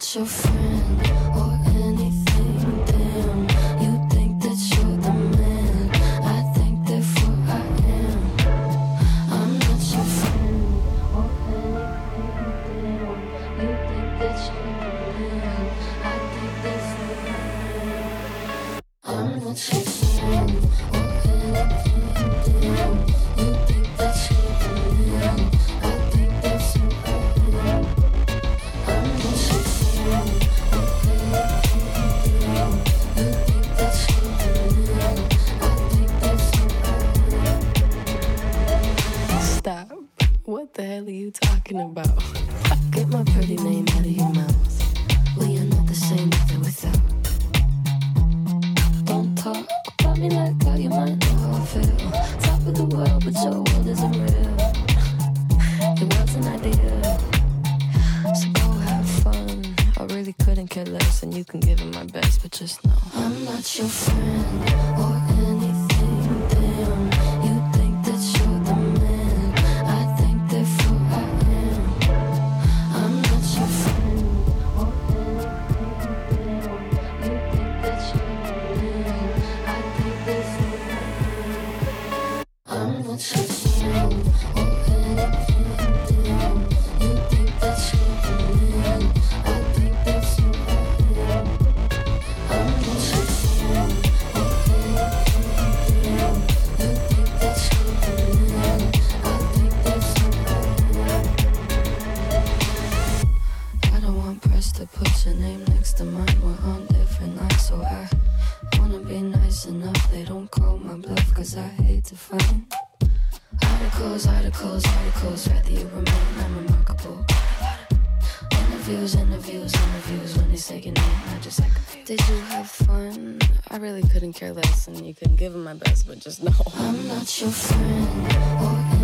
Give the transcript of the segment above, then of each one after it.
not your friend. when taking. I just like. Did you have fun? I really couldn't care less, and you could give them my best, but just no. I'm not your friend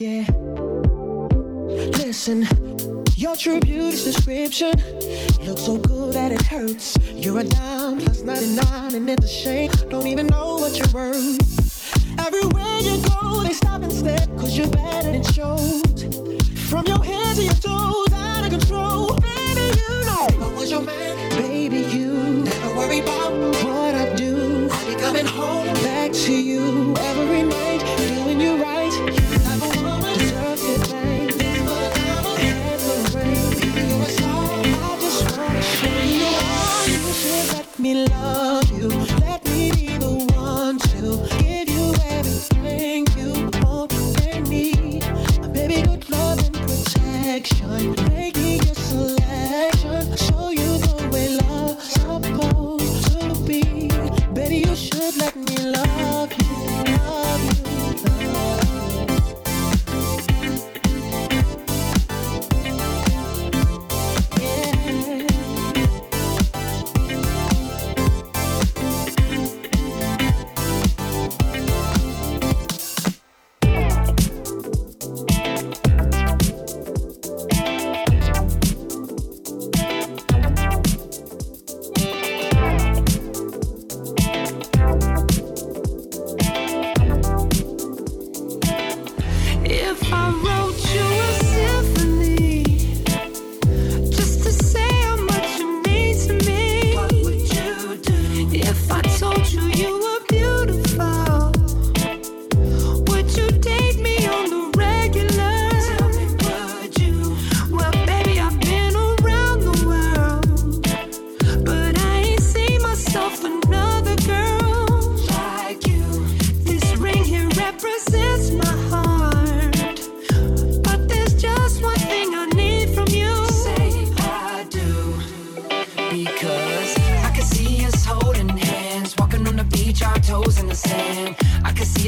Yeah. Listen, your true beauty's description looks so good that it hurts. You're a dime plus 99, and it's a shame. Don't even know what you're worth. Everywhere you go, they stop and stare, cause you're bad and it shows. From your head to your toes, out of control. Baby, you know I was your man. Baby, you never worry about what I do. I'll be coming home back to you.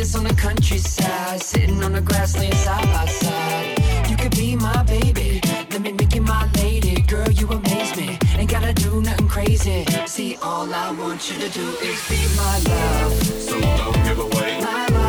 us on the countryside, sitting on the grassland side by side. You could be my baby, let me make you my lady. Girl, you amaze me, ain't gotta do nothing crazy. See, all I want you to do is be my love. So don't give away my love.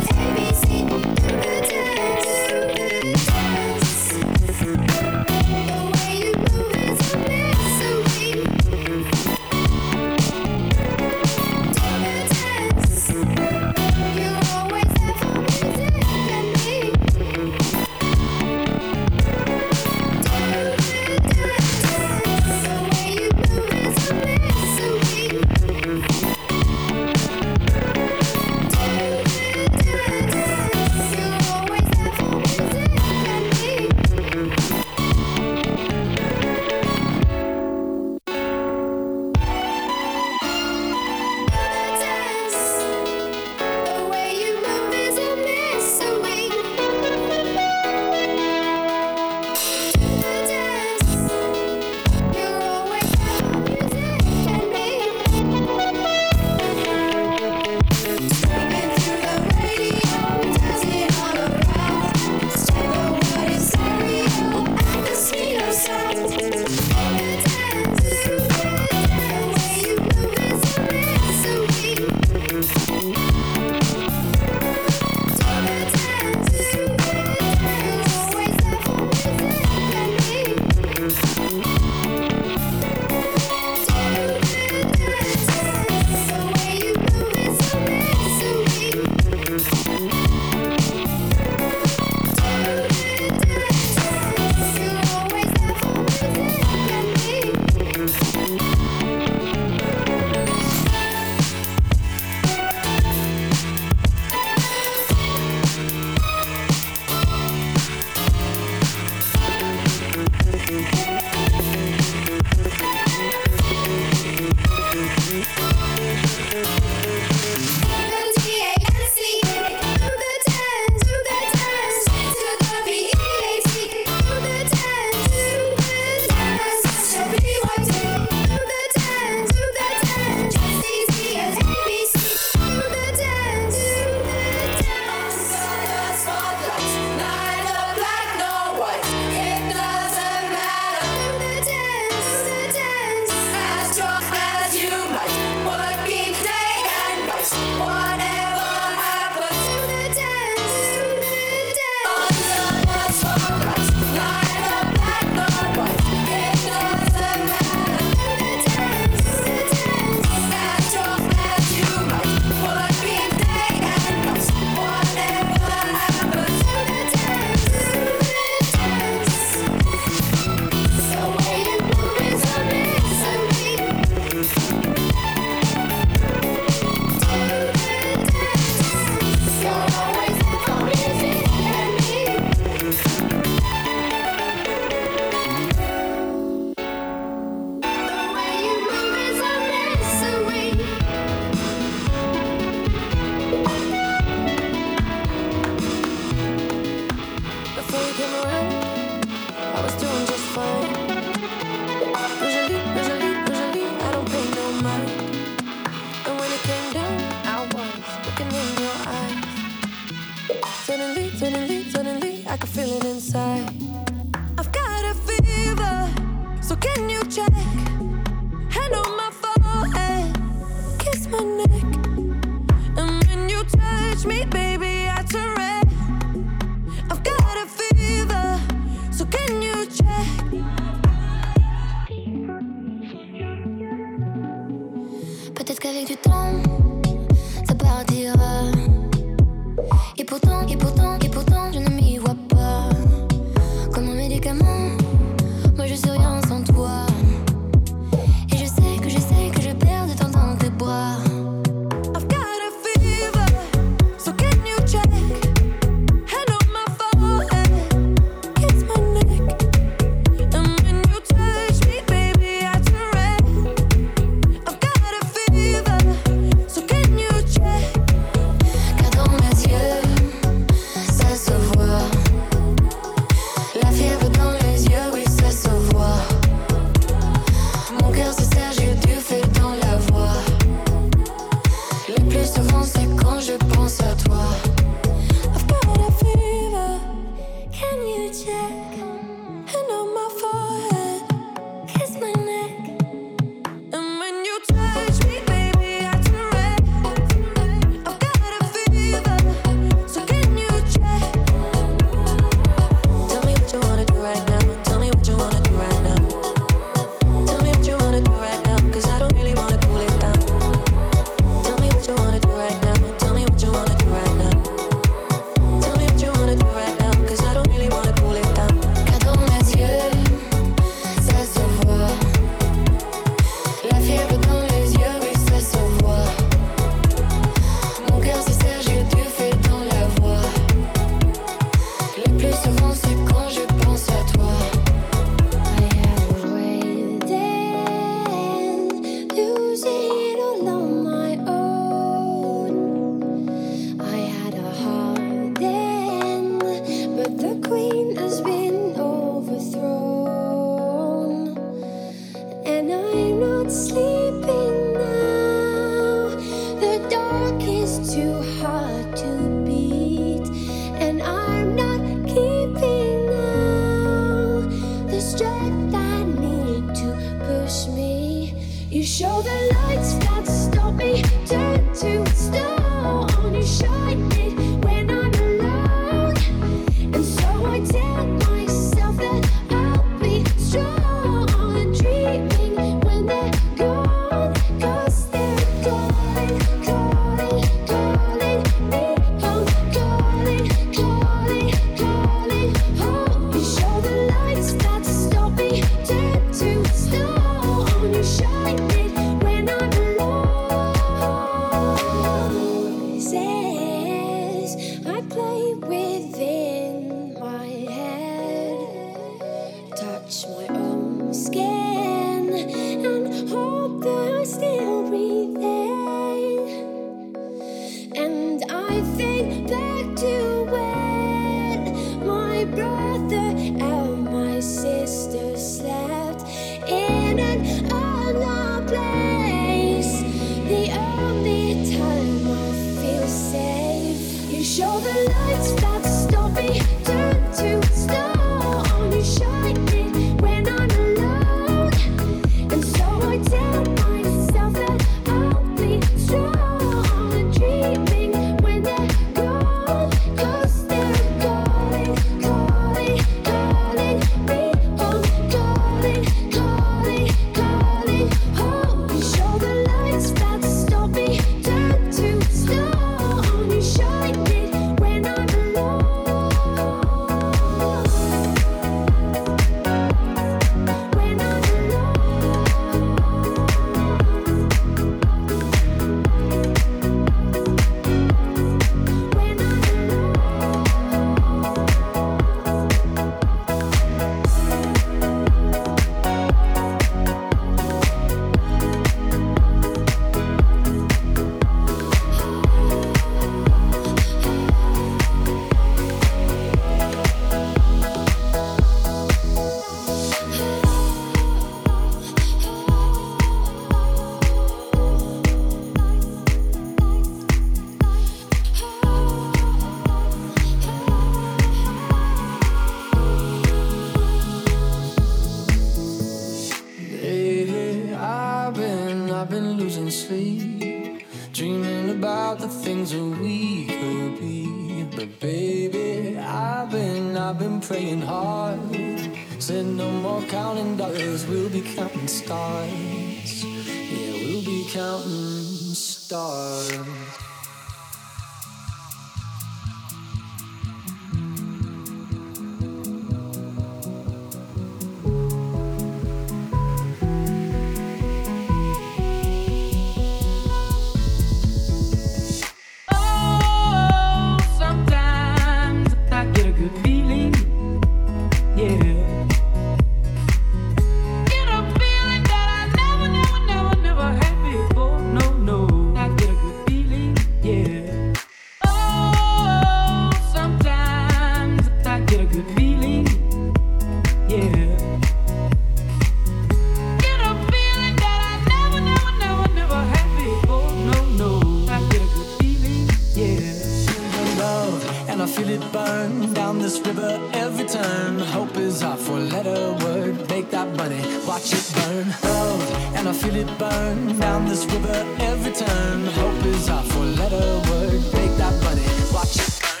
watch it burn. Love, and I feel it burn down this river every turn. Hope is our four-letter word. Make that money, watch it burn.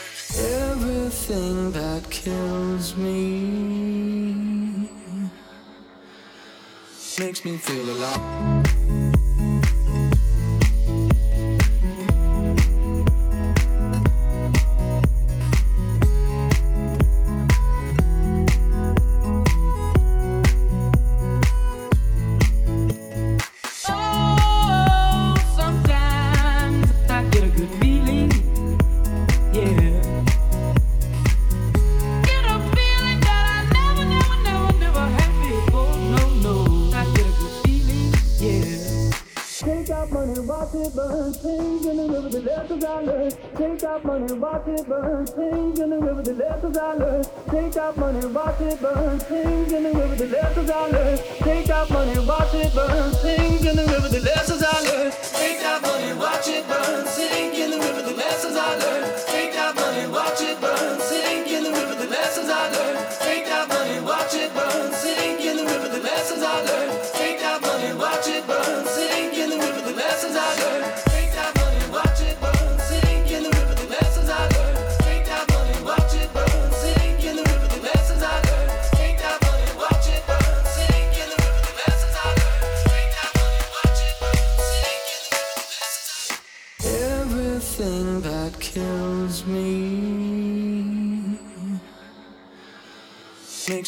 Everything that kills me makes me feel alive. it burn, change in the river, the lessons I learned. Take out money, watch it burn, change in the river, the lessons I learned. Take out money, watch it burn, change in the river, the lessons I learned. Take out money, watch it burn, change in the river, the lessons money, watch it burn, sink in the river, the lessons I learned.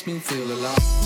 me feel alive.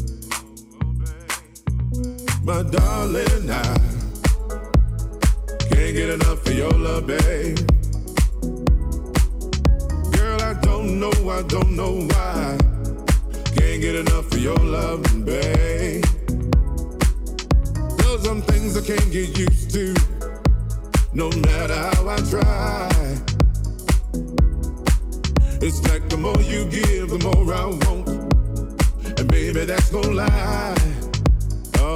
My darling, I can't get enough of your love, babe. Girl, I don't know, I don't know why. Can't get enough of your love, babe. There's some things I can't get used to, no matter how I try. It's like the more you give, the more I want. And baby, that's no lie.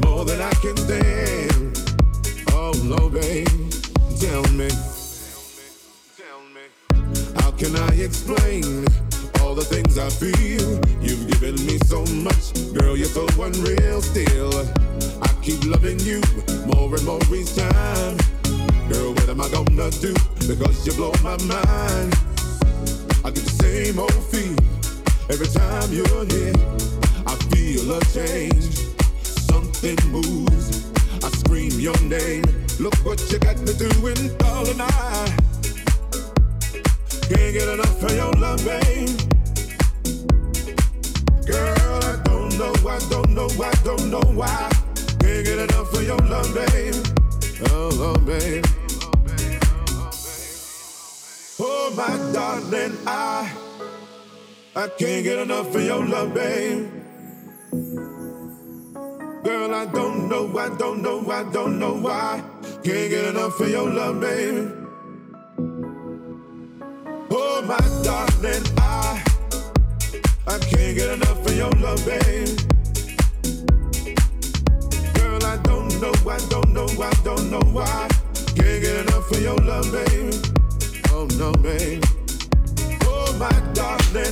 more than I can stand. Oh, no, babe, tell me. How can I explain all the things I feel? You've given me so much, girl, you're so unreal still. I keep loving you more and more each time. Girl, what am I gonna do? Because you blow my mind. I get the same old feel every time you're here. I feel a change, something moves. I scream your name. Look what you got me doing, darling. I can't get enough of your love, babe. Girl, I don't know, I don't know, I don't know why. Can't get enough of your love, babe. Oh, oh babe. Oh, my darling, I I can't get enough of your love, babe. Girl, I don't know, I don't know, I don't know why. Can't get enough of your love, baby. Oh, my darling, I I can't get enough of your love, babe. Girl, I don't know, I don't know, I don't know why. Can't get enough of your love, babe. Oh no, babe. Oh, my darling,